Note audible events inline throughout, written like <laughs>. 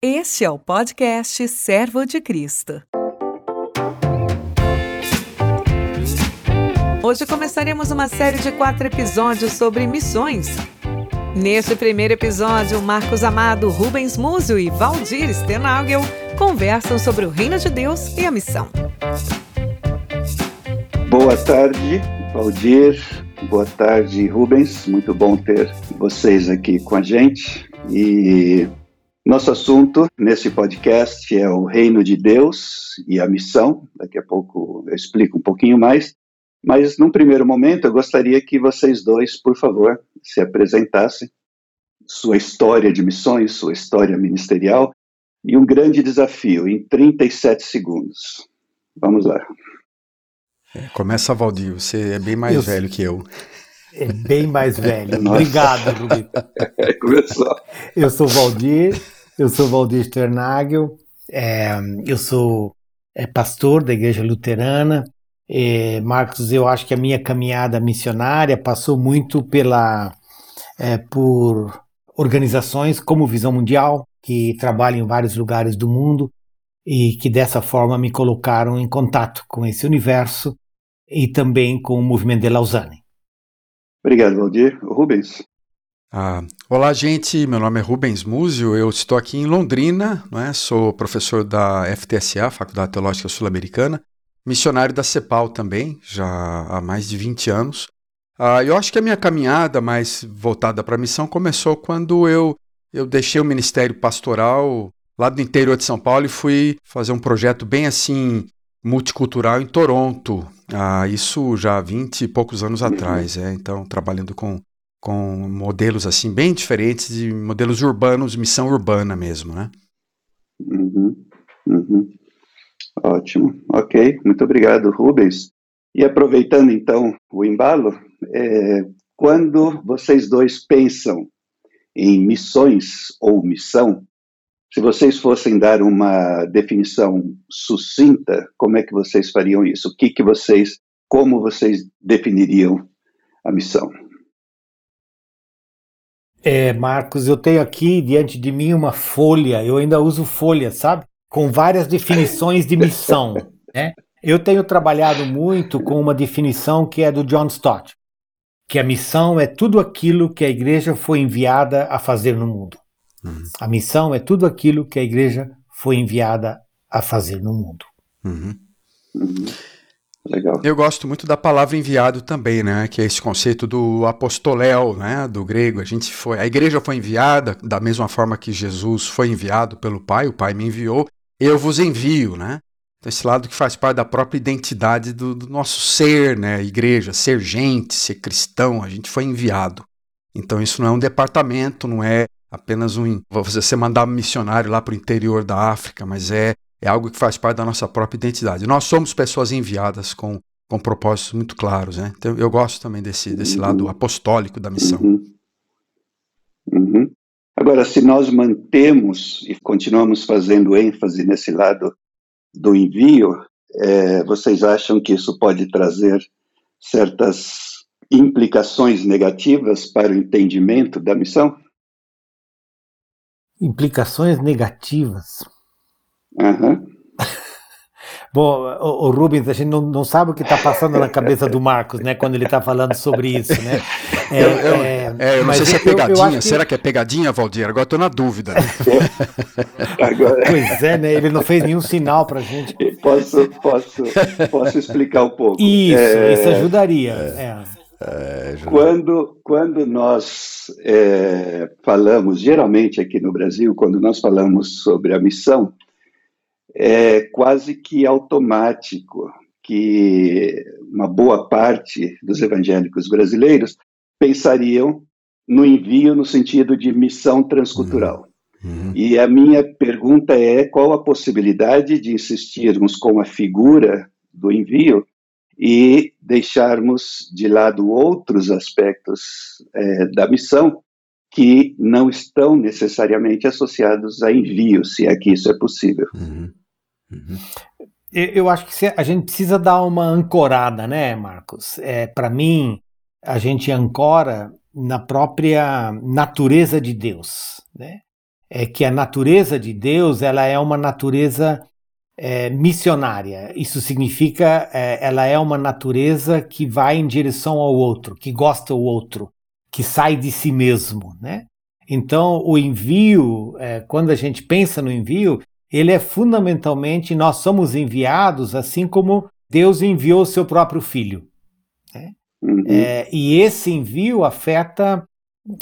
Este é o podcast Servo de Cristo. Hoje começaremos uma série de quatro episódios sobre missões. Neste primeiro episódio, Marcos Amado, Rubens Múzio e Valdir Stenagel conversam sobre o reino de Deus e a missão. Boa tarde, Valdir. Boa tarde, Rubens. Muito bom ter vocês aqui com a gente. E nosso assunto nesse podcast é o reino de Deus e a missão. Daqui a pouco eu explico um pouquinho mais. Mas, num primeiro momento, eu gostaria que vocês dois, por favor, se apresentassem sua história de missões, sua história ministerial e um grande desafio em 37 segundos. Vamos lá. Começa, Valdir, você é bem mais eu, velho que eu. É bem mais <laughs> velho. Nossa. Obrigado, Rubito. <laughs> Começou. Eu sou Valdir, eu sou Valdir Sternagel, é, eu sou é, pastor da Igreja Luterana. É, Marcos, eu acho que a minha caminhada missionária passou muito pela é, por organizações como Visão Mundial, que trabalham em vários lugares do mundo e que dessa forma me colocaram em contato com esse universo e também com o movimento de Lausanne. Obrigado, Valdir. Rubens. Ah, olá, gente. Meu nome é Rubens Múzio. Eu estou aqui em Londrina, não é? sou professor da FTSA, Faculdade Teológica Sul-Americana, missionário da CEPAL também, já há mais de 20 anos. Ah, eu acho que a minha caminhada mais voltada para a missão começou quando eu, eu deixei o ministério pastoral lá do interior de São Paulo e fui fazer um projeto bem assim multicultural em Toronto. Ah, isso já há 20 e poucos anos atrás, é, então trabalhando com, com modelos assim bem diferentes de modelos urbanos, missão urbana mesmo, né? Uhum, uhum. Ótimo, ok, muito obrigado, Rubens. E aproveitando então o embalo, é, quando vocês dois pensam em missões ou missão, se vocês fossem dar uma definição sucinta, como é que vocês fariam isso? O que que vocês, como vocês definiriam a missão? É, Marcos, eu tenho aqui diante de mim uma folha, eu ainda uso folha, sabe? Com várias definições de missão, <laughs> né? Eu tenho trabalhado muito com uma definição que é do John Stott, que a missão é tudo aquilo que a igreja foi enviada a fazer no mundo. Uhum. A missão é tudo aquilo que a igreja foi enviada a fazer no mundo. Uhum. Legal. Eu gosto muito da palavra enviado também, né? Que é esse conceito do apostoléu, né? Do grego. A gente foi, a igreja foi enviada da mesma forma que Jesus foi enviado pelo Pai. O Pai me enviou. Eu vos envio, né? Então, esse lado que faz parte da própria identidade do, do nosso ser, né? Igreja, ser gente, ser cristão. A gente foi enviado. Então isso não é um departamento, não é apenas um. Você mandar um missionário lá para o interior da África, mas é, é algo que faz parte da nossa própria identidade. Nós somos pessoas enviadas com, com propósitos muito claros. Né? Então, eu gosto também desse, desse uhum. lado apostólico da missão. Uhum. Uhum. Agora, se nós mantemos e continuamos fazendo ênfase nesse lado do envio, é, vocês acham que isso pode trazer certas implicações negativas para o entendimento da missão? implicações negativas. Uhum. <laughs> Bom, o, o, Rubens, a gente não, não sabe o que está passando na cabeça do Marcos, né, quando ele está falando sobre isso, né? <laughs> É, eu, eu, é, é, eu não sei se é pegadinha. Eu, Será que... que... é pegadinha, Valdir? Agora estou na dúvida. <laughs> Agora... Pois é, né? Ele não fez nenhum sinal para gente. Posso, posso, posso explicar um pouco? Isso, é... isso ajudaria. É. É, quando, quando nós é, falamos, geralmente aqui no Brasil, quando nós falamos sobre a missão, é quase que automático que uma boa parte dos evangélicos brasileiros pensariam no envio no sentido de missão transcultural. Uhum. uhum. E a minha pergunta é qual a possibilidade de insistirmos com a figura do envio e deixarmos de lado outros aspectos é, da missão que não estão necessariamente associados a envio, se é que isso é possível. Uhum. Uhum. Eu acho que a gente precisa dar uma ancorada, né, Marcos? É, Para mim, a gente ancora na própria natureza de Deus, né? é que a natureza de Deus ela é uma natureza é, missionária. Isso significa é, ela é uma natureza que vai em direção ao outro, que gosta do outro, que sai de si mesmo, né? Então o envio, é, quando a gente pensa no envio, ele é fundamentalmente nós somos enviados assim como Deus enviou o seu próprio filho. Né? Uhum. É, e esse envio afeta,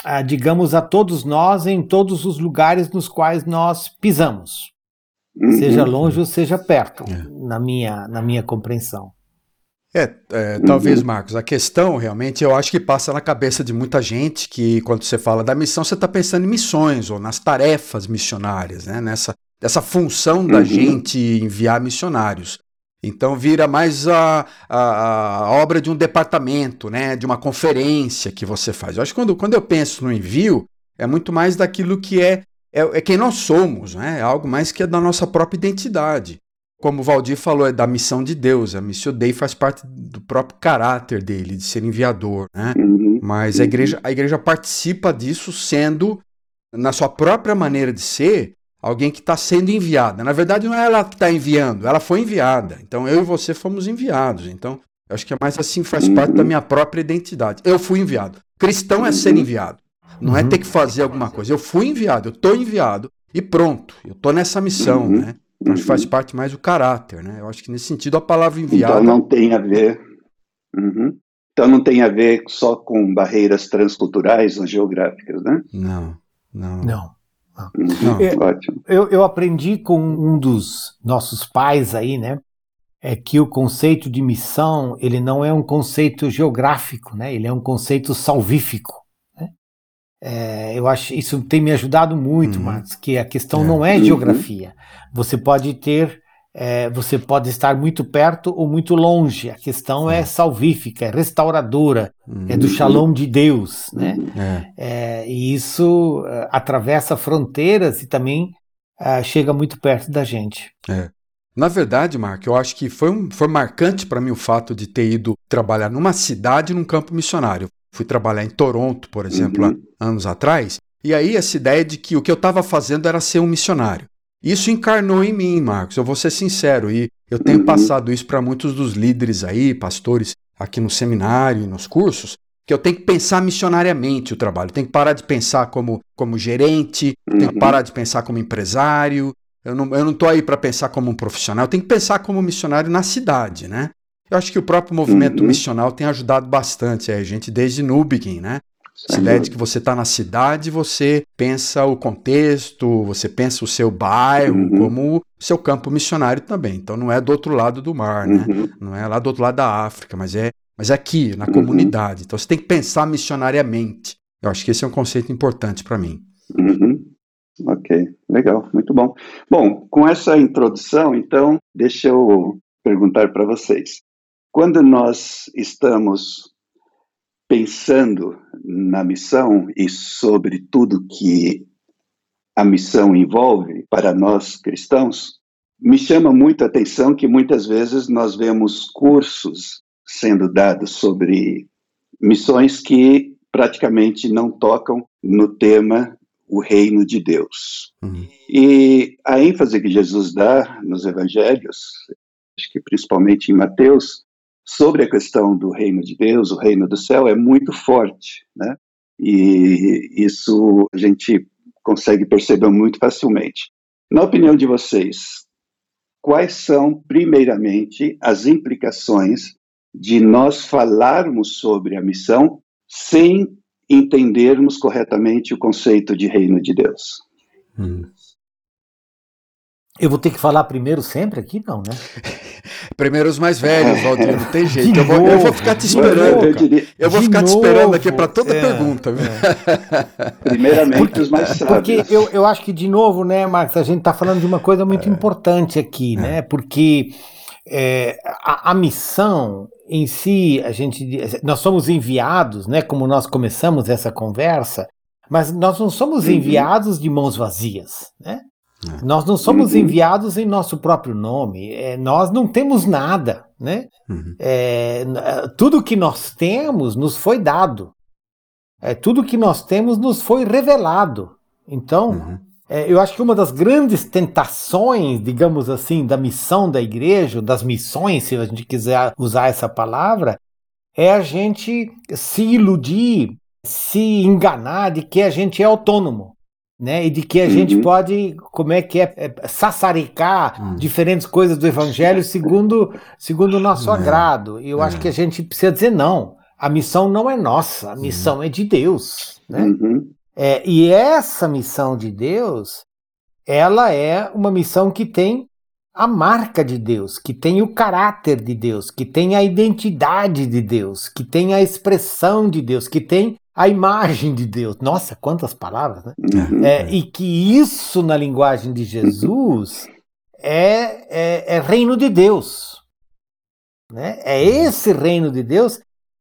a, digamos, a todos nós em todos os lugares nos quais nós pisamos, uhum. seja longe ou seja perto, é. na, minha, na minha compreensão. É, é, talvez, uhum. Marcos, a questão realmente eu acho que passa na cabeça de muita gente que quando você fala da missão, você está pensando em missões ou nas tarefas missionárias, né? nessa dessa função da uhum. gente enviar missionários. Então vira mais a, a, a, obra de um departamento, né, de uma conferência que você faz. Eu acho que quando, quando eu penso no envio, é muito mais daquilo que é, é, é quem nós somos, né? é algo mais que é da nossa própria identidade. Como o Valdir falou, é da missão de Deus. A missão Dei faz parte do próprio caráter dele, de ser enviador. Né? Uhum. Mas a igreja, a igreja participa disso sendo, na sua própria maneira de ser, alguém que está sendo enviada. Na verdade, não é ela que está enviando, ela foi enviada. Então eu e você fomos enviados. Então, eu acho que é mais assim, faz parte da minha própria identidade. Eu fui enviado. Cristão é ser enviado. Não uhum. é ter que fazer alguma coisa. Eu fui enviado, eu estou enviado e pronto. Eu estou nessa missão, uhum. né? Então, acho que faz parte mais do caráter, né? Eu acho que nesse sentido a palavra enviado. Então não tem a ver. Uhum. Então não tem a ver só com barreiras transculturais ou geográficas, né? Não, não. Não. Não, é, ótimo. Eu, eu aprendi com um dos nossos pais aí, né? É que o conceito de missão ele não é um conceito geográfico, né? Ele é um conceito salvífico. É, eu acho isso tem me ajudado muito, uhum. Marcos, que a questão é. não é uhum. geografia. Você pode ter é, você pode estar muito perto ou muito longe. A questão é, é salvífica, é restauradora, uhum. é do uhum. shalom de Deus, né? É. é e isso uh, atravessa fronteiras e também chega muito perto da gente. É. Na verdade, Mark, eu acho que foi, um, foi marcante para mim o fato de ter ido trabalhar numa cidade num campo missionário. Fui trabalhar em Toronto, por exemplo, uhum. anos atrás, e aí essa ideia de que o que eu estava fazendo era ser um missionário. Isso encarnou em mim, Marcos. Eu vou ser sincero e eu tenho passado isso para muitos dos líderes aí, pastores aqui no seminário e nos cursos, que eu tenho que pensar missionariamente o trabalho. Eu tenho que parar de pensar como, como gerente, uhum. tenho que parar de pensar como empresário. Eu não, eu não aí para pensar como um profissional, eu tenho que pensar como missionário na cidade, né? Eu acho que o próprio movimento uhum. missional tem ajudado bastante a gente desde Nubigin, né? Essa ideia de que você está na cidade, você pensa o contexto, você pensa o seu bairro uhum. como seu campo missionário também. Então não é do outro lado do mar, né? uhum. Não é lá do outro lado da África, mas é, mas é aqui, na uhum. comunidade. Então você tem que pensar missionariamente. Eu acho que esse é um conceito importante para mim. Uhum. Ok, legal, muito bom. Bom, com essa introdução, então, deixa eu perguntar para vocês. Quando nós estamos pensando na missão e sobre tudo que a missão envolve para nós cristãos, me chama muito a atenção que muitas vezes nós vemos cursos sendo dados sobre missões que praticamente não tocam no tema o reino de Deus. Uhum. E a ênfase que Jesus dá nos evangelhos, acho que principalmente em Mateus, sobre a questão do reino de Deus, o reino do céu, é muito forte, né? E isso a gente consegue perceber muito facilmente. Na opinião de vocês, quais são, primeiramente, as implicações de nós falarmos sobre a missão sem entendermos corretamente o conceito de reino de Deus? Hum. Eu vou ter que falar primeiro sempre aqui, não, né? <laughs> primeiro os mais velhos, Valdir, não tem jeito. Eu vou, eu vou, ficar te esperando. Eu, diria, eu, vou ficar novo, te esperando aqui para toda é, pergunta. É. <laughs> Primeiramente porque, os mais sábios. Porque eu, eu acho que, de novo, né, Marcos, a gente está falando de uma coisa muito é. importante aqui, é. né? Porque é, a, a, missão em si, a gente, nós somos enviados, né? Como nós começamos essa conversa, mas nós não somos uhum. enviados de mãos vazias, né? É. Nós não somos uhum. enviados em nosso próprio nome, é, nós não temos nada, né? Uhum. É, tudo que nós temos nos foi dado, é, tudo que nós temos nos foi revelado. Então, uhum. é, eu acho que uma das grandes tentações, digamos assim, da missão da igreja, das missões, se a gente quiser usar essa palavra, é a gente se iludir, se enganar de que a gente é autônomo. Né, e de que a uhum. gente pode, como é que é, é sassaricar uhum. diferentes coisas do evangelho segundo, segundo o nosso uhum. agrado. E eu acho que a gente precisa dizer não. A missão não é nossa, a missão é de Deus. Né? Uhum. É, e essa missão de Deus, ela é uma missão que tem a marca de Deus, que tem o caráter de Deus, que tem a identidade de Deus, que tem a expressão de Deus, que tem a imagem de Deus. Nossa, quantas palavras, né? Uhum. É, e que isso, na linguagem de Jesus, é, é, é reino de Deus. Né? É esse reino de Deus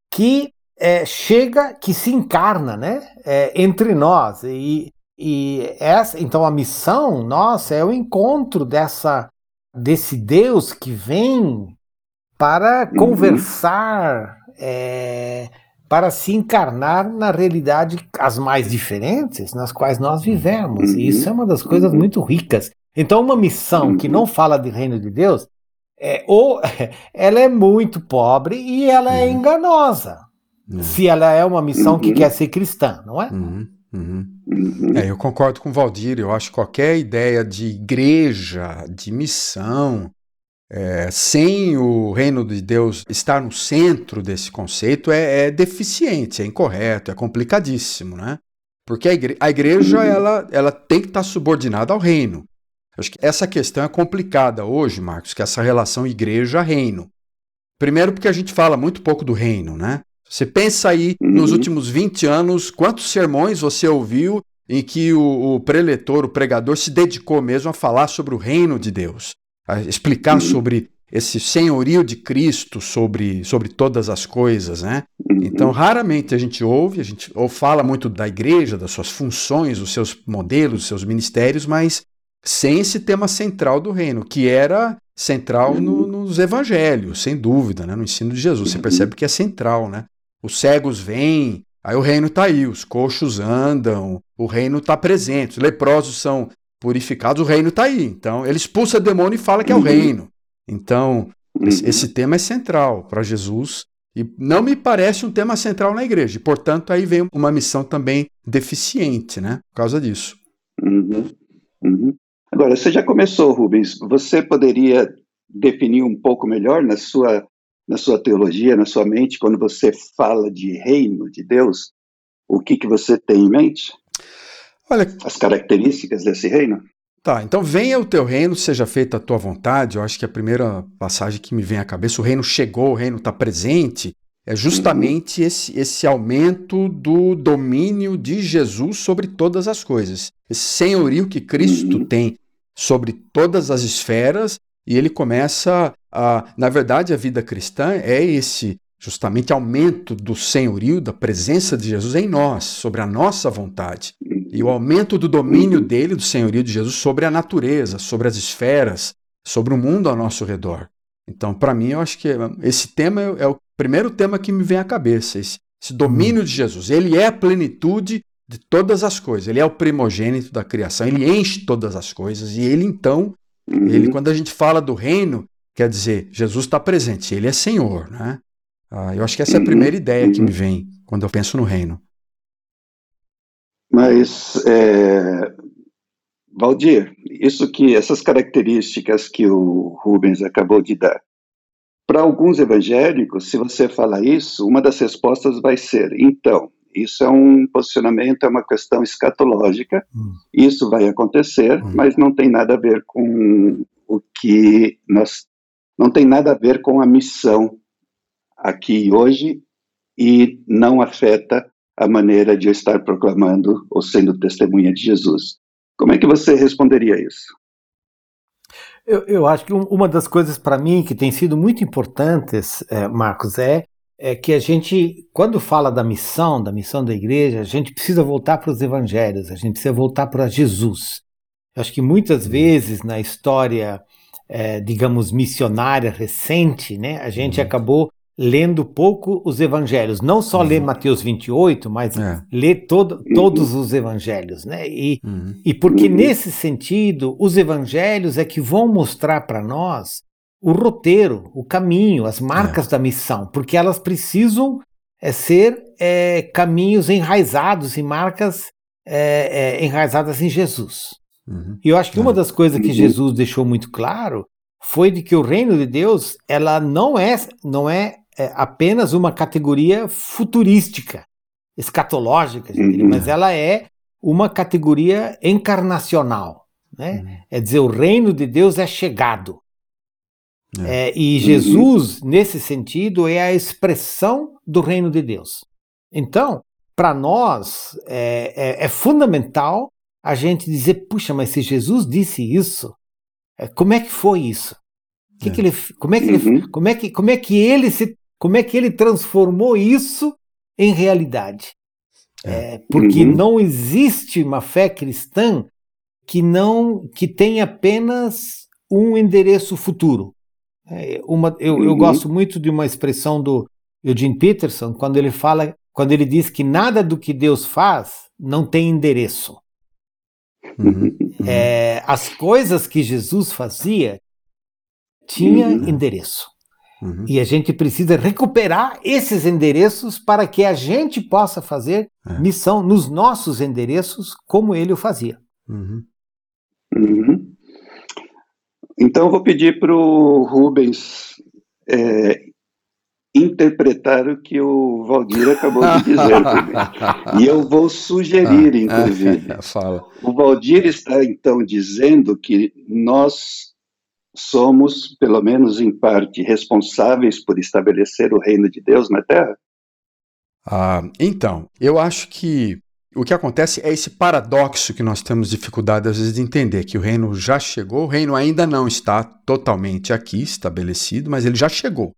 que é, chega, que se encarna né, é, entre nós. E, e essa, então a missão nossa é o encontro dessa, desse Deus que vem para uhum. conversar, é, para se encarnar na realidade as mais diferentes nas quais nós vivemos. Uhum. E isso é uma das coisas uhum. muito ricas. Então, uma missão que uhum. não fala de reino de Deus, é, ou <laughs> ela é muito pobre e ela é uhum. enganosa. Uhum. Se ela é uma missão uhum. que quer ser cristã, não é? Uhum. uhum. uhum. É, eu concordo com o Valdir. Eu acho que qualquer ideia de igreja, de missão, é, sem o reino de Deus estar no centro desse conceito é, é deficiente, é incorreto, é complicadíssimo, né? Porque a, igre a igreja ela, ela tem que estar subordinada ao reino. Acho que essa questão é complicada hoje, Marcos, que é essa relação igreja-reino. Primeiro porque a gente fala muito pouco do reino, né? Você pensa aí, uhum. nos últimos 20 anos, quantos sermões você ouviu em que o, o, preletor, o pregador, se dedicou mesmo a falar sobre o reino de Deus, explicar uhum. sobre esse senhorio de Cristo sobre, sobre todas as coisas, né? Uhum. Então, raramente a gente ouve, a gente ou fala muito da igreja, das suas funções, dos seus modelos, dos seus ministérios, mas sem esse tema central do reino, que era central no, uhum. nos evangelhos, sem dúvida, né? no ensino de Jesus. Você uhum. percebe que é central, né? Os cegos vêm, aí o reino está aí, os coxos andam, o reino está presente, os leprosos são purificados, o reino está aí. Então, ele expulsa demônio e fala que é o uhum. reino. Então, esse, esse tema é central para Jesus e não me parece um tema central na igreja. Portanto, aí vem uma missão também deficiente, né? Por causa disso. Uhum. Uhum. Agora, você já começou, Rubens, você poderia definir um pouco melhor na sua, na sua teologia, na sua mente, quando você fala de reino de Deus, o que, que você tem em mente? Olha, as características desse reino? Tá, então venha o teu reino, seja feita a tua vontade. Eu acho que a primeira passagem que me vem à cabeça, o reino chegou, o reino está presente, é justamente uhum. esse, esse aumento do domínio de Jesus sobre todas as coisas. Esse senhorio que Cristo uhum. tem sobre todas as esferas e ele começa a. Na verdade, a vida cristã é esse justamente aumento do senhorio, da presença de Jesus em nós, sobre a nossa vontade. E o aumento do domínio dele, do senhorio de Jesus, sobre a natureza, sobre as esferas, sobre o mundo ao nosso redor. Então, para mim, eu acho que esse tema é, é o primeiro tema que me vem à cabeça, esse, esse domínio de Jesus. Ele é a plenitude de todas as coisas. Ele é o primogênito da criação, ele enche todas as coisas e ele então, uhum. ele quando a gente fala do reino, quer dizer, Jesus está presente, ele é Senhor, né? Ah, eu acho que essa é a uhum. primeira ideia que me uhum. vem quando eu penso no reino. Mas, é, Valdir, isso que essas características que o Rubens acabou de dar, para alguns evangélicos, se você falar isso, uma das respostas vai ser: então, isso é um posicionamento, é uma questão escatológica. Hum. Isso vai acontecer, hum. mas não tem nada a ver com o que nós. Não tem nada a ver com a missão aqui hoje e não afeta a maneira de eu estar proclamando ou sendo testemunha de Jesus. Como é que você responderia isso? Eu, eu acho que uma das coisas para mim que tem sido muito importantes, é, Marcos, é é que a gente, quando fala da missão, da missão da igreja, a gente precisa voltar para os evangelhos, a gente precisa voltar para Jesus. Eu acho que muitas uhum. vezes na história, é, digamos, missionária recente, né, a gente uhum. acabou lendo pouco os evangelhos. Não só uhum. ler Mateus 28, mas é. ler todo, todos os evangelhos. Né? E, uhum. e porque nesse sentido, os evangelhos é que vão mostrar para nós o roteiro, o caminho, as marcas é. da missão, porque elas precisam é, ser é, caminhos enraizados e marcas é, é, enraizadas em Jesus. Uhum. E eu acho que uma das coisas que Jesus deixou muito claro foi de que o reino de Deus ela não é não é, é apenas uma categoria futurística, escatológica, uhum. mas ela é uma categoria encarnacional. Né? Uhum. É dizer, o reino de Deus é chegado. É. É, e Jesus, uhum. nesse sentido, é a expressão do reino de Deus. Então, para nós, é, é, é, fundamental a gente dizer: puxa, mas se Jesus disse isso, é, como é que foi isso? Que que é. ele, como, é que ele, uhum. como, é que, como é que ele se, como é que ele transformou isso em realidade? É, porque uhum. não existe uma fé cristã que não que tenha apenas um endereço futuro. É, uma, eu, eu uhum. gosto muito de uma expressão do Eugene Peterson, quando ele fala, quando ele diz que nada do que Deus faz não tem endereço. Uhum. É, as coisas que Jesus fazia tinha uhum. endereço. Uhum. E a gente precisa recuperar esses endereços para que a gente possa fazer é. missão nos nossos endereços como ele o fazia. Uhum. Uhum. Então, eu vou pedir para o Rubens é, interpretar o que o Valdir acabou de dizer. <laughs> e eu vou sugerir, ah, <laughs> inclusive. Fala. O Valdir está, então, dizendo que nós somos, pelo menos em parte, responsáveis por estabelecer o reino de Deus na Terra? Ah, então, eu acho que o que acontece é esse paradoxo que nós temos dificuldade às vezes de entender, que o reino já chegou, o reino ainda não está totalmente aqui estabelecido, mas ele já chegou.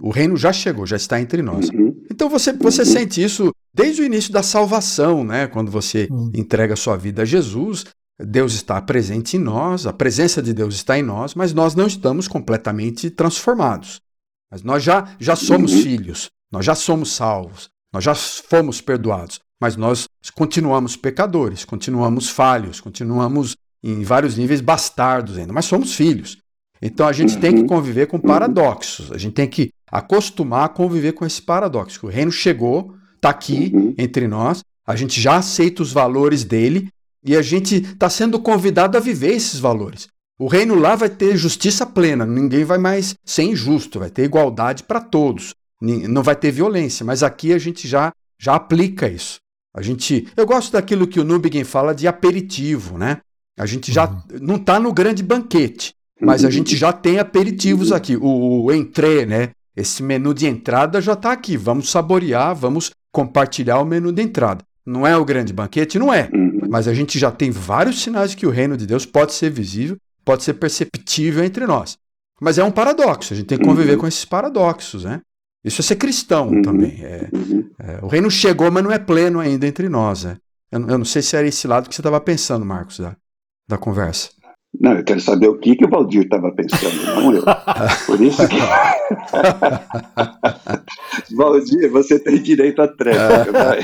O reino já chegou, já está entre nós. Uhum. Então você, você uhum. sente isso desde o início da salvação, né? Quando você uhum. entrega a sua vida a Jesus, Deus está presente em nós, a presença de Deus está em nós, mas nós não estamos completamente transformados. Mas nós já, já somos uhum. filhos, nós já somos salvos, nós já fomos perdoados. Mas nós continuamos pecadores, continuamos falhos, continuamos em vários níveis bastardos ainda, mas somos filhos. Então a gente uhum. tem que uhum. conviver com paradoxos, a gente tem que acostumar a conviver com esse paradoxo. O reino chegou, está aqui uhum. entre nós, a gente já aceita os valores dele e a gente está sendo convidado a viver esses valores. O reino lá vai ter justiça plena, ninguém vai mais ser injusto, vai ter igualdade para todos, não vai ter violência, mas aqui a gente já, já aplica isso. A gente, eu gosto daquilo que o Nubingen fala de aperitivo, né? A gente já uhum. não está no grande banquete, mas a gente já tem aperitivos aqui. O, o entrée, né? Esse menu de entrada já está aqui. Vamos saborear, vamos compartilhar o menu de entrada. Não é o grande banquete? Não é. Mas a gente já tem vários sinais de que o reino de Deus pode ser visível, pode ser perceptível entre nós. Mas é um paradoxo, a gente tem que conviver uhum. com esses paradoxos, né? Isso é ser cristão uhum. também. É, uhum. é, o reino chegou, mas não é pleno ainda entre nós. Né? Eu, eu, não sei se era esse lado que você estava pensando, Marcos, da, da conversa. Não, eu quero saber o que, que o Valdir estava pensando, não eu. Por isso que. <laughs> Valdir, você tem direito à tréplica,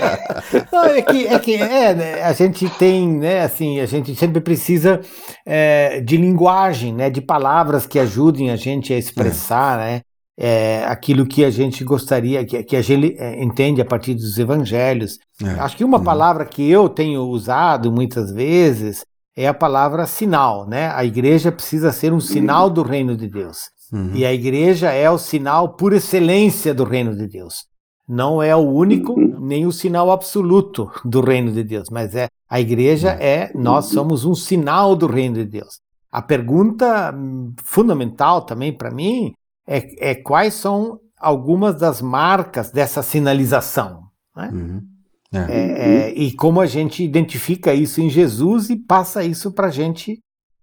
Não, é que, é, que é, né, a gente tem, né, assim, a gente sempre precisa é, de linguagem, né, de palavras que ajudem a gente a expressar, é. né? é, aquilo que a gente gostaria, que, que a gente é, entende a partir dos evangelhos. É. Acho que uma uhum. palavra que eu tenho usado muitas vezes é a palavra sinal, né? A igreja precisa ser um sinal do reino de Deus. Uhum. E a igreja é o sinal por excelência do reino de Deus. Não é o único, nem o sinal absoluto do reino de Deus, mas é a igreja uhum. é, nós somos um sinal do reino de Deus. A pergunta hum, fundamental também para mim é, é quais são algumas das marcas dessa sinalização. Né? Uhum. É. É, é, e como a gente identifica isso em Jesus e passa isso para a gente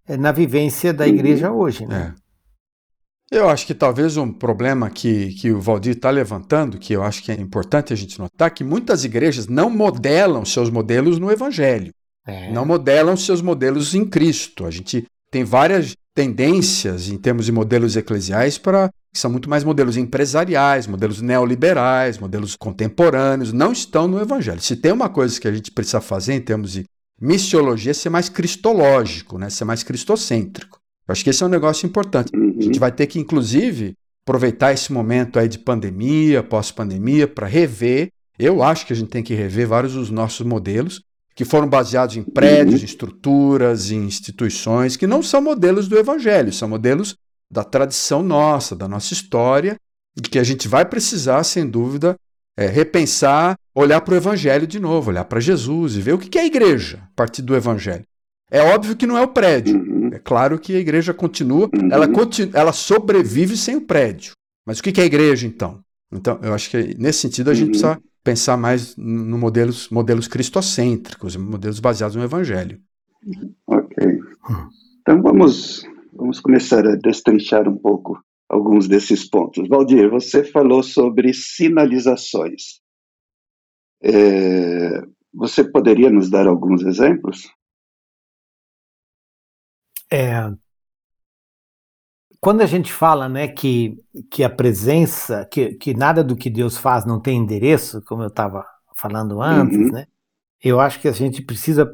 é, na vivência da igreja hoje. Né? É. Eu acho que talvez um problema que, que o Valdir está levantando, que eu acho que é importante a gente notar, que muitas igrejas não modelam seus modelos no Evangelho. Não modelam seus modelos em Cristo. A gente tem várias tendências em termos de modelos eclesiais para que são muito mais modelos empresariais, modelos neoliberais, modelos contemporâneos, não estão no Evangelho. Se tem uma coisa que a gente precisa fazer em termos de missiologia, é ser mais cristológico, né? ser mais cristocêntrico. Eu acho que esse é um negócio importante. A gente vai ter que, inclusive, aproveitar esse momento aí de pandemia, pós-pandemia, para rever. Eu acho que a gente tem que rever vários dos nossos modelos que foram baseados em prédios, em estruturas, em instituições, que não são modelos do Evangelho, são modelos da tradição nossa, da nossa história, e que a gente vai precisar, sem dúvida, é, repensar, olhar para o Evangelho de novo, olhar para Jesus e ver o que é a igreja a partir do Evangelho. É óbvio que não é o prédio. Uhum. É claro que a igreja continua, uhum. ela, continu, ela sobrevive sem o prédio. Mas o que é a igreja, então? Então, eu acho que nesse sentido a gente uhum. precisa pensar mais no modelos, modelos cristocêntricos, modelos baseados no Evangelho. Ok. Então vamos Vamos começar a destrinchar um pouco alguns desses pontos. Valdir, você falou sobre sinalizações. É, você poderia nos dar alguns exemplos? É, quando a gente fala né, que, que a presença, que, que nada do que Deus faz não tem endereço, como eu estava falando antes, uhum. né, eu acho que a gente precisa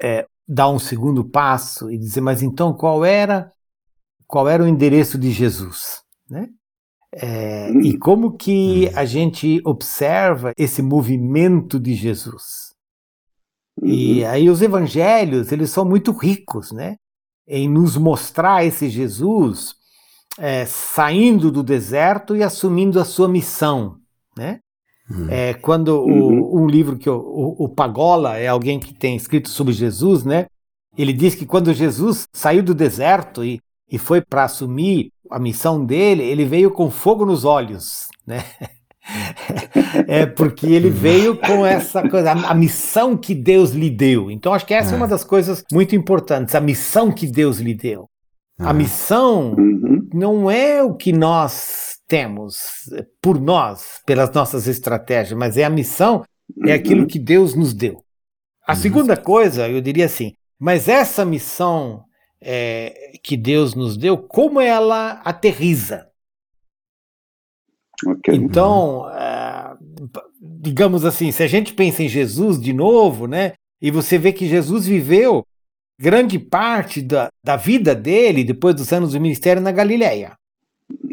é, dar um segundo passo e dizer, mas então qual era qual era o endereço de Jesus, né? É, e como que a gente observa esse movimento de Jesus? E uhum. aí os evangelhos, eles são muito ricos, né? Em nos mostrar esse Jesus é, saindo do deserto e assumindo a sua missão, né? Uhum. É, quando uhum. o, um livro que o, o, o Pagola é alguém que tem escrito sobre Jesus, né? Ele diz que quando Jesus saiu do deserto e, e foi para assumir a missão dele, ele veio com fogo nos olhos, né? <laughs> é porque ele veio com essa coisa, a, a, missão que Deus lhe deu. Então acho que essa é, é uma das coisas muito importantes, a missão que Deus lhe deu. A missão uhum. não é o que nós temos por nós, pelas nossas estratégias, mas é a missão, é aquilo uhum. que Deus nos deu. A uhum. segunda coisa, eu diria assim, mas essa missão é, que Deus nos deu, como ela aterriza. Okay. Então, é, digamos assim, se a gente pensa em Jesus de novo, né, e você vê que Jesus viveu grande parte da, da vida dele, depois dos anos do ministério, na Galileia.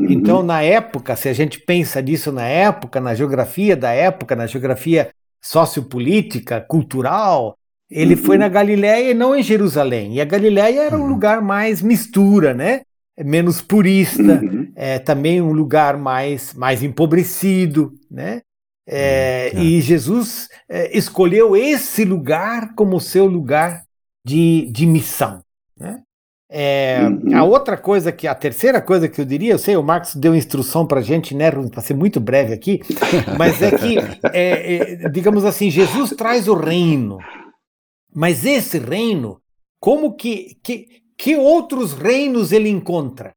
Uhum. Então, na época, se a gente pensa nisso na época, na geografia da época, na geografia sociopolítica, cultural, ele uhum. foi na Galiléia e não em Jerusalém. E a Galiléia era um uhum. lugar mais mistura, né? Menos purista, uhum. é, também um lugar mais, mais empobrecido, né? É, uhum. E Jesus é, escolheu esse lugar como seu lugar de, de missão. Né? É, uhum. A outra coisa que, a terceira coisa que eu diria, eu sei, o Marcos deu instrução para gente, né, para ser muito breve aqui, <laughs> mas é que, é, é, digamos assim, Jesus traz o reino, mas esse reino, como que, que, que outros reinos ele encontra?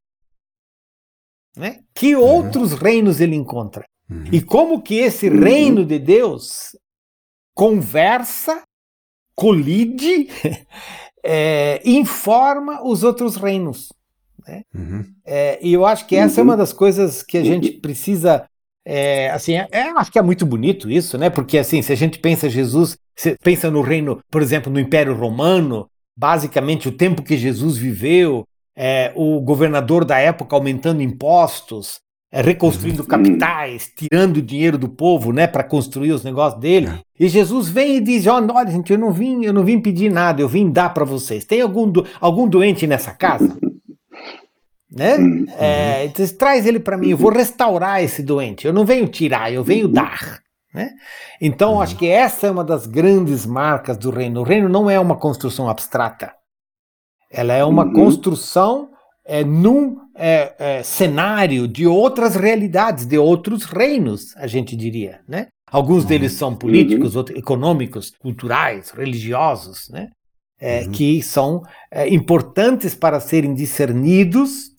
Né? Que uhum. outros uhum. reinos ele encontra? Uhum. E como que esse uhum. reino de Deus conversa, colide, <laughs> é, informa os outros reinos? Né? Uhum. É, e eu acho que essa é uma das coisas que a gente precisa é, assim, é, é, acho que é muito bonito isso, né? Porque assim, se a gente pensa Jesus, se pensa no reino, por exemplo, no Império Romano, basicamente o tempo que Jesus viveu, é, o governador da época aumentando impostos, reconstruindo uhum. capitais, tirando dinheiro do povo, né, para construir os negócios dele. É. E Jesus vem e diz: olha, gente, eu não vim, eu não vim pedir nada, eu vim dar para vocês. Tem algum, do, algum doente nessa casa? <laughs> né? Uhum. É, então, traz ele para mim, eu vou restaurar esse doente. Eu não venho tirar, eu venho uhum. dar. Né? Então, uhum. acho que essa é uma das grandes marcas do reino. O reino não é uma construção abstrata. Ela é uma uhum. construção é, num é, é, cenário de outras realidades, de outros reinos, a gente diria. Né? Alguns deles são políticos, uhum. outros, econômicos, culturais, religiosos, né? É, uhum. que são é, importantes para serem discernidos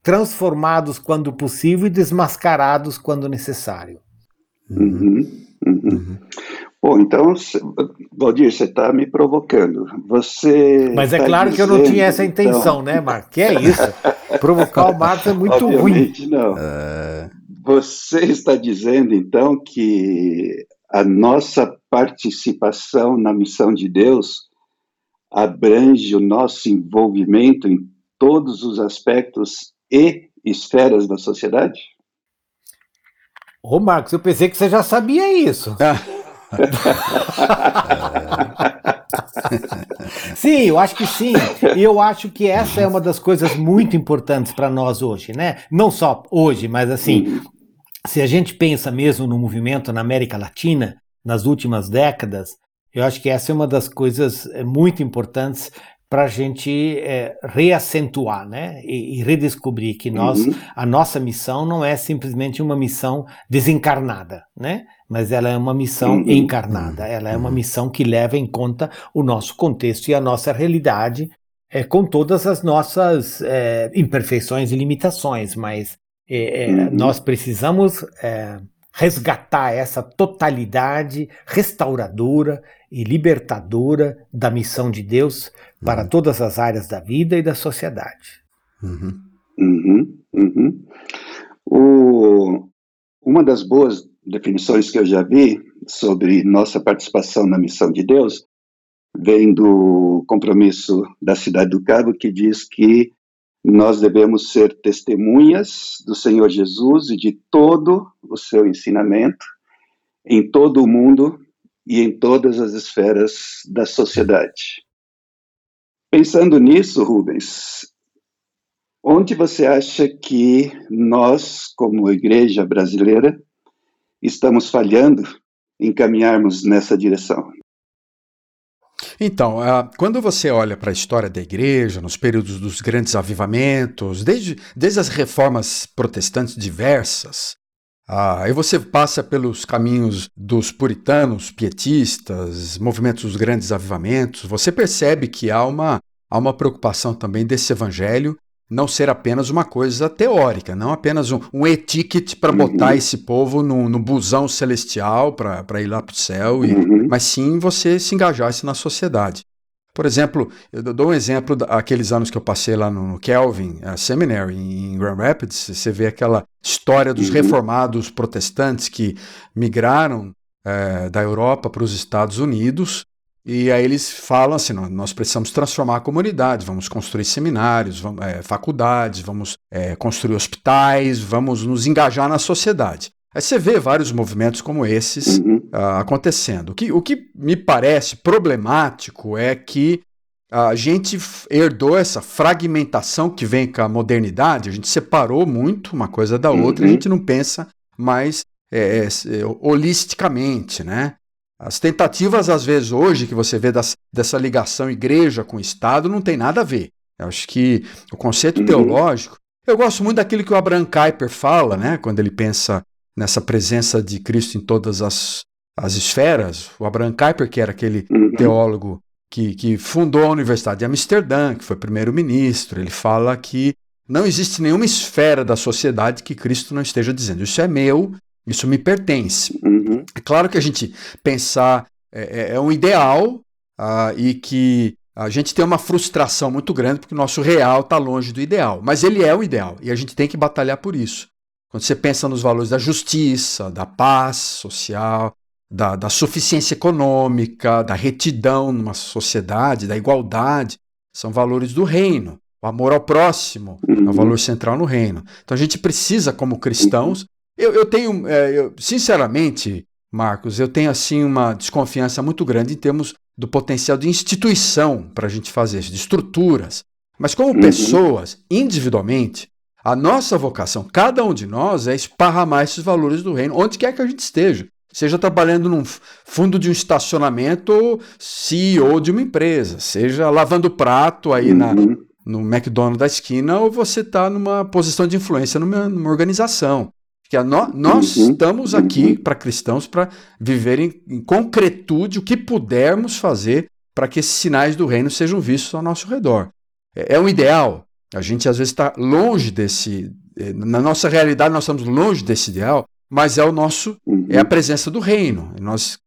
transformados quando possível e desmascarados quando necessário. Uhum, uhum. Bom, então, Valdir, você está me provocando. Você. Mas é tá claro dizendo, que eu não tinha essa intenção, então... né, Marcos? Que é isso? <laughs> Provocar o Marcos é muito Obviamente ruim. Não. É... Você está dizendo, então, que a nossa participação na missão de Deus abrange o nosso envolvimento em todos os aspectos e esferas da sociedade? Ô, Marcos, eu pensei que você já sabia isso. <laughs> <laughs> sim, eu acho que sim. E eu acho que essa é uma das coisas muito importantes para nós hoje, né? Não só hoje, mas assim, se a gente pensa mesmo no movimento na América Latina, nas últimas décadas, eu acho que essa é uma das coisas eh, muito importantes para a gente é, reacentuar, né, e, e, redescobrir que nós, uhum. a nossa missão não é simplesmente uma missão desencarnada, né, mas ela é uma missão uhum. encarnada, ela é uma uhum. missão que leva em conta o nosso contexto e a nossa realidade, é, com todas as nossas é, imperfeições e limitações, mas é, uhum. nós precisamos resgatar essa totalidade restauradora e libertadora da missão de Deus para uhum. todas as áreas da vida e da sociedade. Uhum. Uhum, uhum. O, uma das boas definições que eu já vi sobre nossa participação na missão de Deus vem do compromisso da cidade do Cabo, que diz que nós devemos ser testemunhas do Senhor Jesus e de todo o seu ensinamento em todo o mundo e em todas as esferas da sociedade. Pensando nisso, Rubens, onde você acha que nós, como igreja brasileira, estamos falhando em caminharmos nessa direção? Então, uh, quando você olha para a história da igreja, nos períodos dos grandes avivamentos, desde, desde as reformas protestantes diversas, aí você passa pelos caminhos dos puritanos, pietistas, movimentos dos grandes avivamentos, você percebe que há uma, há uma preocupação também desse evangelho não ser apenas uma coisa teórica, não apenas um, um e-ticket para botar uhum. esse povo no, no busão celestial para ir lá para o céu, e, uhum. mas sim você se engajasse na sociedade. Por exemplo, eu dou um exemplo daqueles anos que eu passei lá no Kelvin uh, Seminary, em Grand Rapids. Você vê aquela história dos uhum. reformados protestantes que migraram uh, da Europa para os Estados Unidos e aí eles falam assim: nós precisamos transformar a comunidade, vamos construir seminários, vamos, é, faculdades, vamos é, construir hospitais, vamos nos engajar na sociedade. Aí você vê vários movimentos como esses uhum. uh, acontecendo. O que, o que me parece problemático é que a gente herdou essa fragmentação que vem com a modernidade, a gente separou muito uma coisa da outra, uhum. a gente não pensa mais é, é, holisticamente, né? As tentativas, às vezes, hoje, que você vê das, dessa ligação igreja com Estado, não tem nada a ver. Eu acho que o conceito uhum. teológico. Eu gosto muito daquilo que o Abraham Kuyper fala, né, quando ele pensa nessa presença de Cristo em todas as, as esferas. O Abraham Kuyper, que era aquele uhum. teólogo que, que fundou a Universidade de Amsterdã, que foi primeiro-ministro, ele fala que não existe nenhuma esfera da sociedade que Cristo não esteja dizendo: Isso é meu, isso me pertence. Uhum. É claro que a gente pensar é, é, é um ideal uh, e que a gente tem uma frustração muito grande porque o nosso real está longe do ideal. Mas ele é o ideal e a gente tem que batalhar por isso. Quando você pensa nos valores da justiça, da paz social, da, da suficiência econômica, da retidão numa sociedade, da igualdade, são valores do reino. O amor ao próximo é um uhum. valor central no reino. Então a gente precisa, como cristãos, eu, eu tenho, é, eu, sinceramente, Marcos, eu tenho assim uma desconfiança muito grande em termos do potencial de instituição para a gente fazer isso, de estruturas. Mas como uhum. pessoas, individualmente, a nossa vocação, cada um de nós, é esparramar esses valores do reino, onde quer que a gente esteja. Seja trabalhando num fundo de um estacionamento ou CEO de uma empresa, seja lavando prato aí uhum. na, no McDonald's da esquina, ou você está numa posição de influência numa, numa organização. Que no, nós uhum, estamos aqui uhum. para cristãos para viver em, em, concretude o que pudermos fazer para que esses sinais do reino sejam vistos ao nosso redor. É, é um ideal. A gente às vezes está longe desse. É, na nossa realidade, nós estamos longe desse ideal, mas é o nosso. Uhum. É a presença do reino. Nós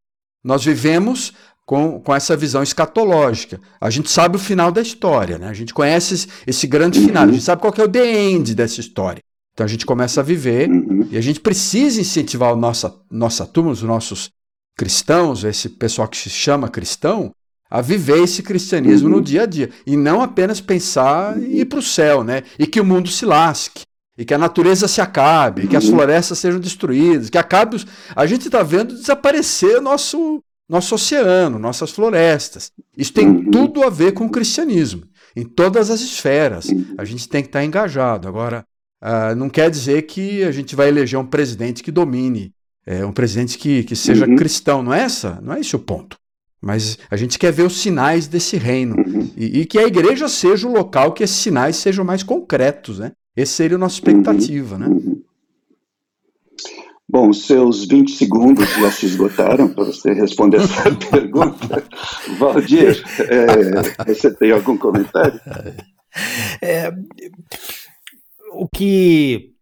nós vivemos com, com essa visão escatológica. A gente sabe o final da história, né? A gente conhece esse, esse grande final, a gente sabe qual é o the end dessa história. Então a gente começa a viver uhum. e a gente precisa incentivar a nossa, nossa turma, os nossos cristãos, esse pessoal que se chama cristão, a viver esse cristianismo uhum. no dia a dia. E não apenas pensar em ir para o céu, né? E que o mundo se lasque. E que a natureza se acabe, uhum. que as uhum. florestas sejam destruídas, que acabe. Os... A gente está vendo desaparecer nosso, nosso oceano, nossas florestas. Isso tem uhum. tudo a ver com o cristianismo, em todas as esferas. Uhum. A gente tem que estar tá engajado. Agora, uh, não quer dizer que a gente vai eleger um presidente que domine, é, um presidente que, que seja uhum. cristão. Não é essa? Não é esse o ponto. Mas a gente quer ver os sinais desse reino uhum. e, e, que a igreja seja o local que esses sinais sejam mais concretos, né? Essa seria a nossa expectativa, né? Uhum. Bom, seus 20 segundos já se esgotaram para você responder essa <laughs> pergunta. Valdir, é, você tem algum comentário? É, o que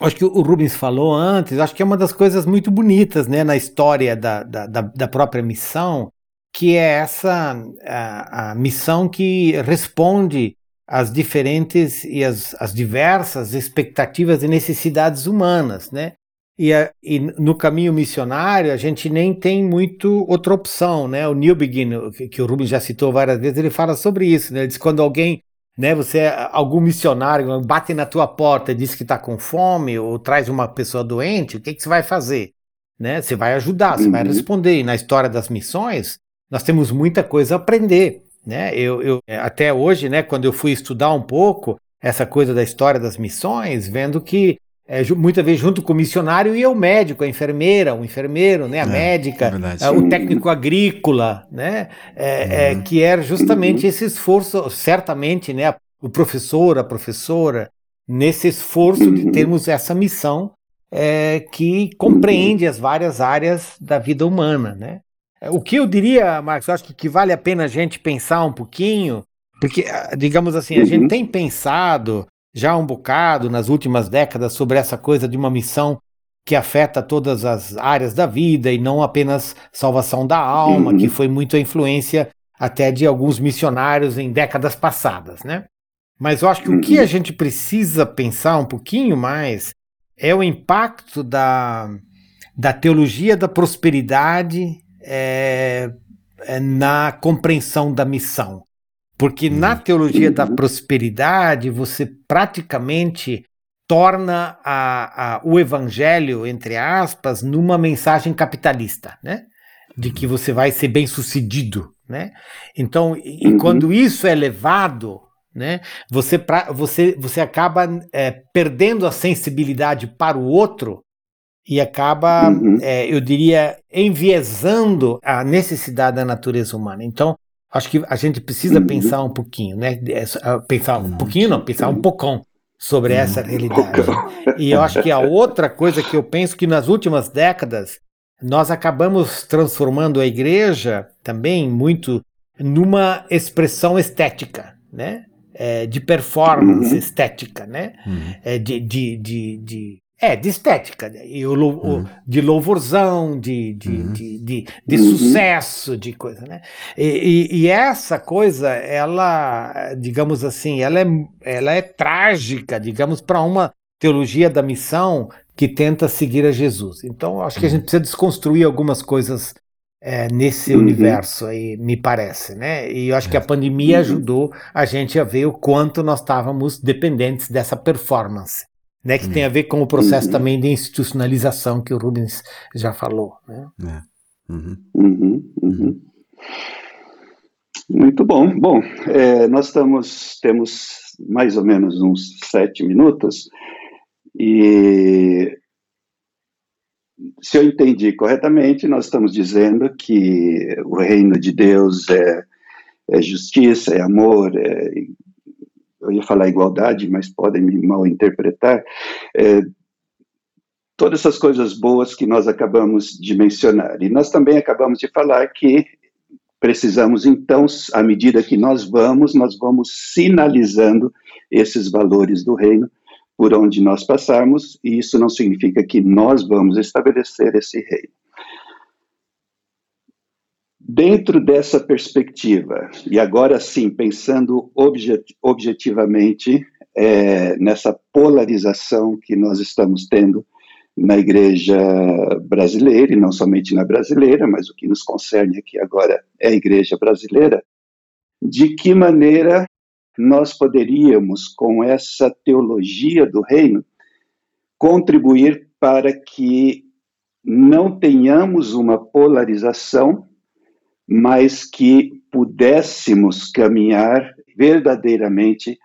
acho que o Rubens falou antes, acho que é uma das coisas muito bonitas né, na história da, da, da própria missão, que é essa a, a missão que responde às diferentes e às, às diversas expectativas e necessidades humanas, né? E, a, e, no caminho missionário a gente nem tem muito outra opção, né? O New Begin, que, o Rubens já citou várias vezes, ele fala sobre isso, né? Ele diz quando alguém, né? Você é algum missionário bate na tua porta e diz que está com fome ou traz uma pessoa doente, o que, que você vai fazer? Né? Você vai ajudar, você uhum. vai responder. E na história das missões, nós temos muita coisa a aprender. Né? Eu, eu, até hoje, né, quando eu fui estudar um pouco essa coisa da história das missões, vendo que é, muitas vezes junto com o missionário e o médico, a enfermeira, o enfermeiro, né, a é, médica, é o técnico agrícola, né, é, é, uhum. que era justamente esse esforço, certamente, né, o professor, a professora, nesse esforço de uhum. termos essa missão é, que compreende as várias áreas da vida humana, né. O que eu diria, Marcos, eu acho que, que vale a pena a gente pensar um pouquinho, porque, ah, digamos assim, a gente uhum. tem pensado já um bocado nas últimas décadas sobre essa coisa de uma missão que afeta todas as áreas da vida e não apenas salvação da alma, uhum. que foi muito a influência até de alguns missionários em décadas passadas, né? Mas eu acho que o que a uhum. gente precisa pensar um pouquinho mais é o impacto da, da teologia da prosperidade é, na compreensão da missão. Porque na teologia da prosperidade, você praticamente torna a, a, o evangelho, entre aspas, numa mensagem capitalista, né? De que você vai ser bem sucedido, né? Então, e, uhum. quando isso é levado, né? Você, pra, você, você acaba é, perdendo a sensibilidade para o outro e acaba, uhum. é, eu diria, enviesando a necessidade da natureza humana. Então, acho que a gente precisa uhum. pensar um pouquinho, né? É, pensar um pouquinho, não, pensar um poucão sobre essa uhum. realidade. E eu acho que a outra coisa que eu penso que nas últimas décadas nós acabamos transformando a igreja também muito numa expressão estética, né? É, de performance uhum. estética, né? Uhum. É, de, de, de, de é, de estética, né? e o, uhum. de louvorzão, de, de, uhum. de, de, de uhum. sucesso, de coisa, né? E, e, e, essa coisa, ela, digamos assim, ela é, ela é trágica, digamos, para uma teologia da missão que tenta seguir a Jesus. Então, acho que a gente uhum. precisa desconstruir algumas coisas é, nesse uhum. universo aí, me parece, né? E eu acho que a é. pandemia uhum. ajudou a gente a ver o quanto nós estávamos dependentes dessa performance né, que uhum. tem a ver com o processo uhum. também de institucionalização que o Rubens já falou. Né? É. Uhum. uhum. uhum. Muito bom. Bom, é, nós estamos, temos mais ou menos uns sete minutos e se eu entendi corretamente, nós estamos dizendo que o reino de Deus é, é justiça, é amor, é eu ia falar igualdade, mas podem me mal interpretar, é, todas essas coisas boas que nós acabamos de mencionar. E nós também acabamos de falar que precisamos, então, à medida que nós vamos, nós vamos sinalizando esses valores do reino por onde nós passarmos, e isso não significa que nós vamos estabelecer esse reino. Dentro dessa perspectiva, e agora sim, pensando objet objetivamente é, nessa polarização que nós estamos tendo na igreja brasileira, e não somente na brasileira, mas o que nos concerne aqui agora é a igreja brasileira, de que maneira nós poderíamos, com essa teologia do reino, contribuir para que não tenhamos uma polarização, mas que pudéssemos caminhar verdadeiramente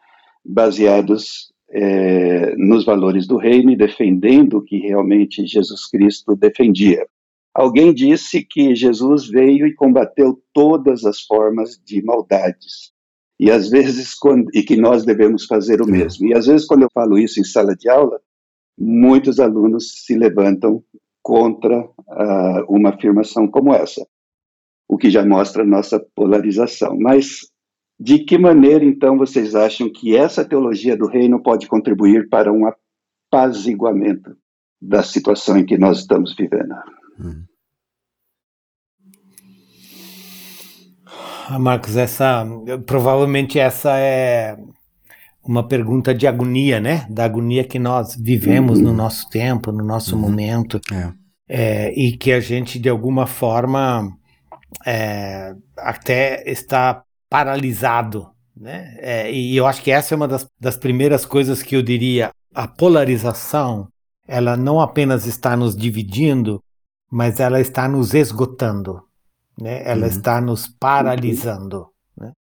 baseados é, nos valores do reino e defendendo o que realmente Jesus Cristo defendia. Alguém disse que Jesus veio e combateu todas as formas de maldades. E às vezes quando, e que nós devemos fazer o mesmo. E às vezes quando eu falo isso em sala de aula, muitos alunos se levantam contra uh, uma afirmação como essa, o que já mostra nossa polarização. Mas de que maneira, então, vocês acham que essa teologia do reino pode contribuir para um apaziguamento da situação em que nós estamos vivendo? Hum. Marcos, essa provavelmente essa é uma pergunta de agonia, né? Da agonia que nós vivemos uhum. no nosso tempo, no nosso uhum. momento, é. É, e que a gente de alguma forma é, até está paralisado, né? É, e eu acho que essa é uma das, das primeiras coisas que eu diria. A polarização, ela não apenas está nos dividindo, mas ela está nos esgotando, né? Ela uhum. está nos paralisando. Né?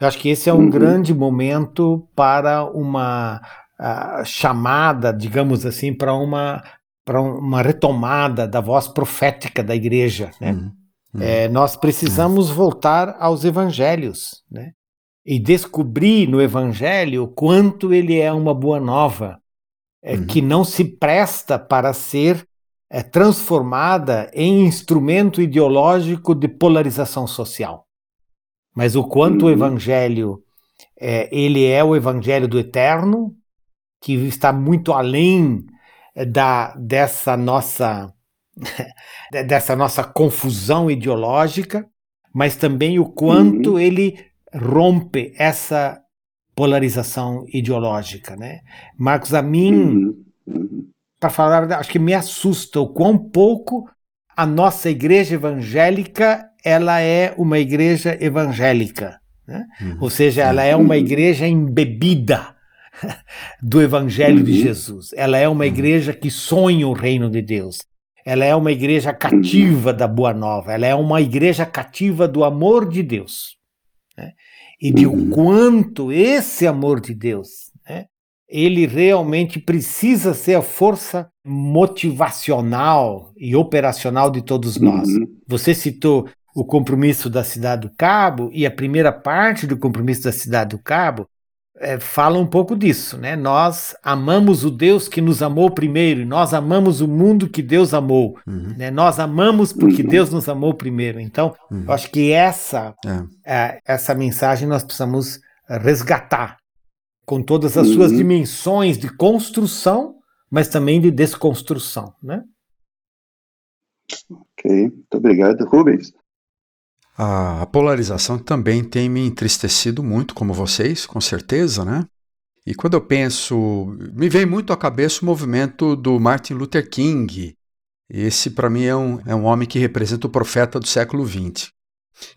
Eu acho que esse é um uhum. grande momento para uma uh, chamada, digamos assim, para uma para uma retomada da voz profética da igreja, né? Uhum. É, nós precisamos voltar aos evangelhos, né? E descobrir no evangelho quanto ele é uma boa nova, é, uhum. que não se presta para ser é, transformada em instrumento ideológico de polarização social. Mas o quanto uhum. o evangelho é, ele é o evangelho do eterno, que está muito além é, da dessa nossa <laughs> dessa nossa confusão ideológica, mas também o quanto uhum. ele rompe essa polarização ideológica, né? Marcos, a mim, uhum. uhum. para falar, acho que me assusta o quão pouco a nossa igreja evangélica ela é uma igreja evangélica, né? Uhum. ou seja, ela é uma igreja embebida <laughs> do evangelho de uhum. Jesus. Ela é uma uhum. igreja que sonha o reino de Deus ela é uma igreja cativa da Boa Nova, ela é uma igreja cativa do amor de Deus. Né? E de o uhum. quanto esse amor de Deus, né, ele realmente precisa ser a força motivacional e operacional de todos nós. Uhum. Você citou o compromisso da Cidade do Cabo, e a primeira parte do compromisso da Cidade do Cabo é, fala um pouco disso, né? Nós amamos o Deus que nos amou primeiro, e nós amamos o mundo que Deus amou, uhum. né? Nós amamos porque uhum. Deus nos amou primeiro. Então, uhum. eu acho que essa é. É, essa mensagem nós precisamos resgatar com todas as suas uhum. dimensões de construção, mas também de desconstrução, né? Ok, muito obrigado, Rubens. A polarização também tem me entristecido muito, como vocês, com certeza, né? E quando eu penso, me vem muito à cabeça o movimento do Martin Luther King. Esse, para mim, é um, é um homem que representa o profeta do século XX.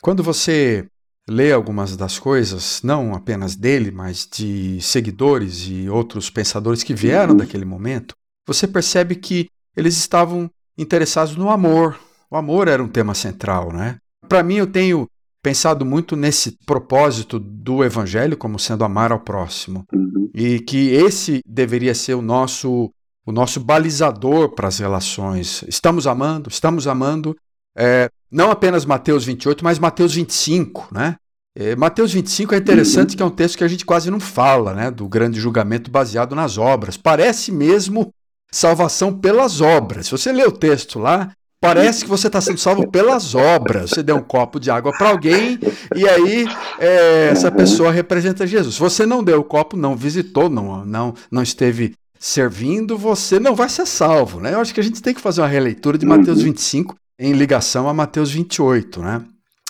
Quando você lê algumas das coisas, não apenas dele, mas de seguidores e outros pensadores que vieram uhum. daquele momento, você percebe que eles estavam interessados no amor. O amor era um tema central, né? Para mim, eu tenho pensado muito nesse propósito do evangelho como sendo amar ao próximo. Uhum. E que esse deveria ser o nosso o nosso balizador para as relações. Estamos amando, estamos amando, é, não apenas Mateus 28, mas Mateus 25, né? É, Mateus 25 é interessante uhum. que é um texto que a gente quase não fala, né? Do grande julgamento baseado nas obras. Parece mesmo salvação pelas obras. Se você lê o texto lá, Parece que você está sendo salvo pelas obras. Você deu um copo de água para alguém e aí é, essa pessoa representa Jesus. Se você não deu o copo, não visitou, não, não, não esteve servindo, você não vai ser salvo. Né? Eu acho que a gente tem que fazer uma releitura de Mateus 25 uhum. em ligação a Mateus 28. Né?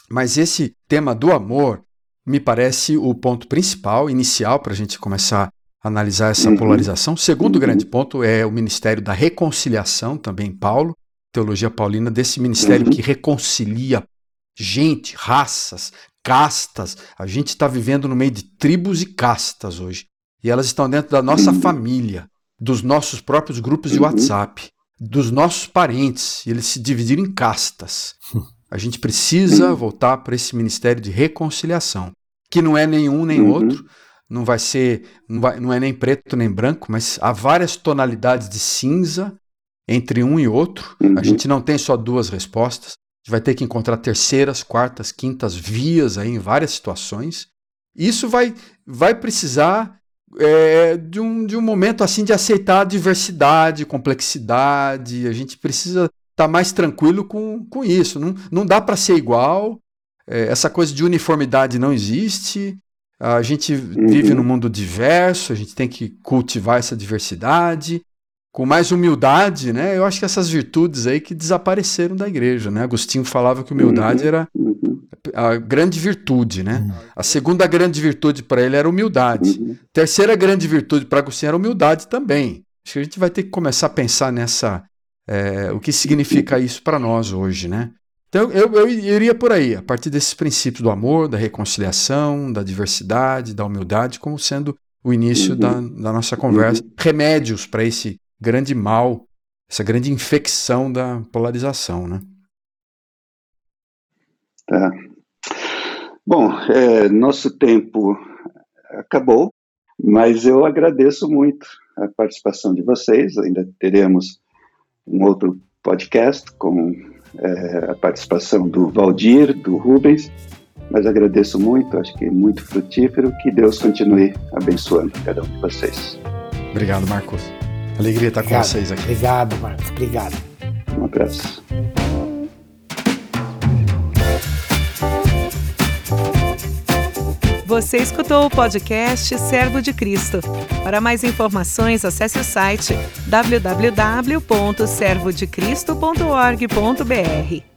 Mas esse tema do amor me parece o ponto principal, inicial, para a gente começar a analisar essa uhum. polarização. O segundo uhum. grande ponto é o ministério da reconciliação, também Paulo, teologia paulina, desse ministério que reconcilia gente, raças, castas. A gente está vivendo no meio de tribos e castas hoje. E elas estão dentro da nossa família, dos nossos próprios grupos de. WhatsApp, dos nossos parentes. E eles se dividiram em castas. A gente precisa voltar para esse ministério de reconciliação, que não é nenhum nem uhum. outro, não vai ser, não, vai, não é nem preto nem branco, mas há várias tonalidades de cinza entre um e outro. Uhum. A gente não tem só duas respostas. A gente vai ter que encontrar terceiras, quartas, quintas vias aí em várias situações. Isso vai, vai precisar é, de, um, de um momento assim de aceitar a diversidade, complexidade. A gente precisa tá mais tranquilo com, com isso. Não, não dá para ser igual. É, essa coisa de uniformidade não existe. A gente uhum. vive num mundo diverso, a gente tem que cultivar essa diversidade com mais humildade, né? Eu acho que essas virtudes aí que desapareceram da igreja, né? Agostinho falava que humildade uhum. era uhum. a grande virtude, né? Uhum. A segunda grande virtude para ele era humildade. Uhum. Terceira grande virtude para Agostinho era humildade também. Acho que a gente vai ter que começar a pensar nessa é, o que significa isso para nós hoje, né? Então eu, eu iria por aí, a partir desses princípios do amor, da reconciliação, da diversidade, da humildade, como sendo o início uhum. da, da, nossa conversa. Uhum. Remédios para esse grande mal, essa grande infecção da polarização, né? Tá. Bom, é, nosso tempo acabou, mas eu agradeço muito a participação de vocês. Ainda teremos um outro podcast com é, a participação do Valdir, do Rubens, mas agradeço muito, acho que é muito frutífero, que Deus continue abençoando cada um de vocês. Obrigado, Marcos. Alegria estar obrigado, com vocês aqui. Obrigado, Marcos. Obrigado. Um abraço. Você escutou o podcast Servo de Cristo. Para mais informações, acesse o site www.servodecristo.org.br.